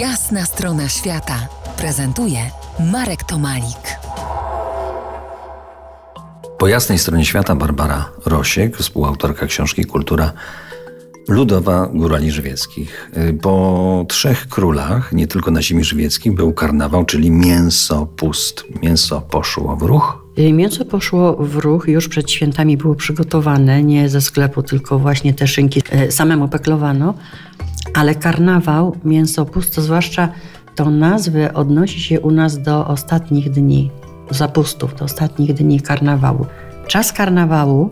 Jasna strona świata prezentuje Marek Tomalik. Po jasnej stronie świata Barbara Rosiek, współautorka książki Kultura Ludowa Górali Żywieckich. Po trzech królach, nie tylko na ziemi żywieckiej, był karnawał, czyli mięso pust. Mięso poszło w ruch. Mięso poszło w ruch, już przed świętami było przygotowane, nie ze sklepu, tylko właśnie te szynki e, samemu peklowano. Ale karnawał, mięso pust, to zwłaszcza to nazwy odnosi się u nas do ostatnich dni zapustów, do ostatnich dni karnawału. Czas karnawału,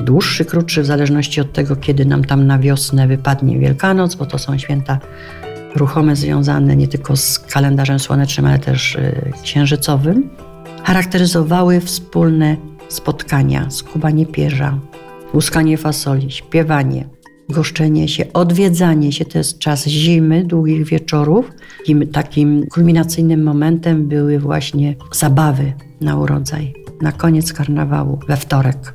dłuższy, krótszy, w zależności od tego, kiedy nam tam na wiosnę wypadnie Wielkanoc, bo to są święta ruchome, związane nie tylko z kalendarzem słonecznym, ale też y, księżycowym, charakteryzowały wspólne spotkania, skubanie pierza, łuskanie fasoli, śpiewanie, goszczenie się, odwiedzanie się. To jest czas zimy, długich wieczorów. I takim kulminacyjnym momentem były właśnie zabawy na urodzaj. Na koniec karnawału, we wtorek,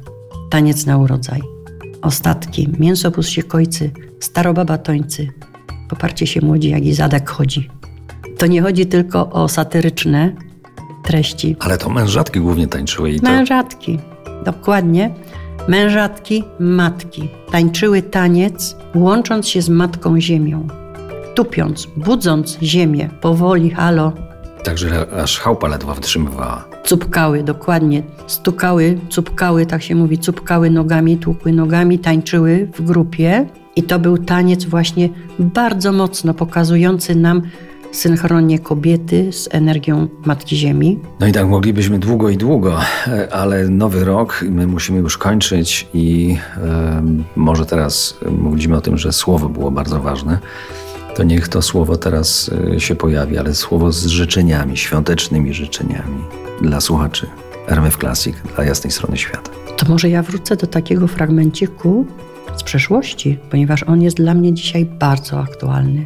taniec na urodzaj. Ostatki, mięso kojcy, starobaba tońcy, poparcie się młodzi jak i zadek chodzi. To nie chodzi tylko o satyryczne treści. Ale to mężatki głównie tańczyły i to... Mężatki, dokładnie. Mężatki, matki tańczyły taniec, łącząc się z Matką Ziemią, tupiąc, budząc ziemię, powoli, halo. Także aż chałpa ledwo wytrzymywała. Cupkały, dokładnie. Stukały, cupkały, tak się mówi, cupkały nogami, tłukły nogami, tańczyły w grupie. I to był taniec właśnie bardzo mocno pokazujący nam synchronnie kobiety z energią Matki Ziemi. No i tak moglibyśmy długo i długo, ale nowy rok, my musimy już kończyć i e, może teraz mówiliśmy o tym, że słowo było bardzo ważne. To niech to słowo teraz e, się pojawi, ale słowo z życzeniami, świątecznymi życzeniami dla słuchaczy RMF Classic, dla jasnej strony świata. To może ja wrócę do takiego fragmenciku z przeszłości, ponieważ on jest dla mnie dzisiaj bardzo aktualny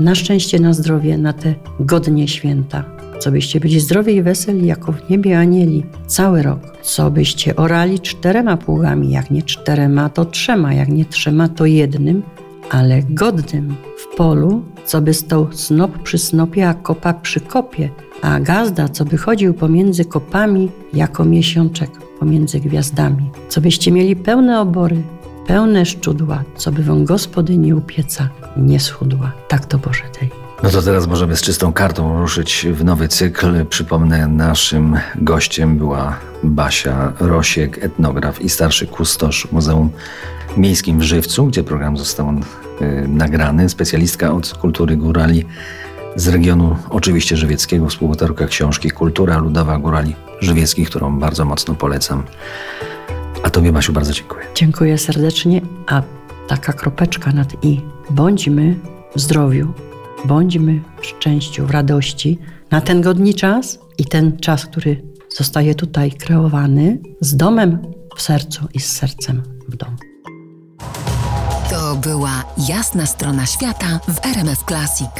na szczęście, na zdrowie, na te godnie święta. Co byście byli zdrowi i weseli, jako w niebie anieli, cały rok. Co byście orali czterema pługami, jak nie czterema, to trzema, jak nie trzema, to jednym, ale godnym w polu, co by stał snop przy snopie, a kopa przy kopie, a gazda, co by chodził pomiędzy kopami, jako miesiączek pomiędzy gwiazdami. Co byście mieli pełne obory, pełne szczudła, co by wam gospodyni u pieca nie schudła. Tak to Boże tej. No to teraz możemy z czystą kartą ruszyć w nowy cykl. Przypomnę, naszym gościem była Basia Rosiek, etnograf i starszy kustosz Muzeum Miejskim w Żywcu, gdzie program został y, nagrany. Specjalistka od kultury górali z regionu oczywiście żywieckiego, współautorka książki Kultura Ludowa Górali Żywieckich, którą bardzo mocno polecam. Tobie, Basiu, bardzo dziękuję. Dziękuję serdecznie, a taka kropeczka nad i. Bądźmy w zdrowiu, bądźmy w szczęściu, w radości na ten godni czas i ten czas, który zostaje tutaj kreowany z domem w sercu i z sercem w domu. To była jasna strona świata w RMF Classic.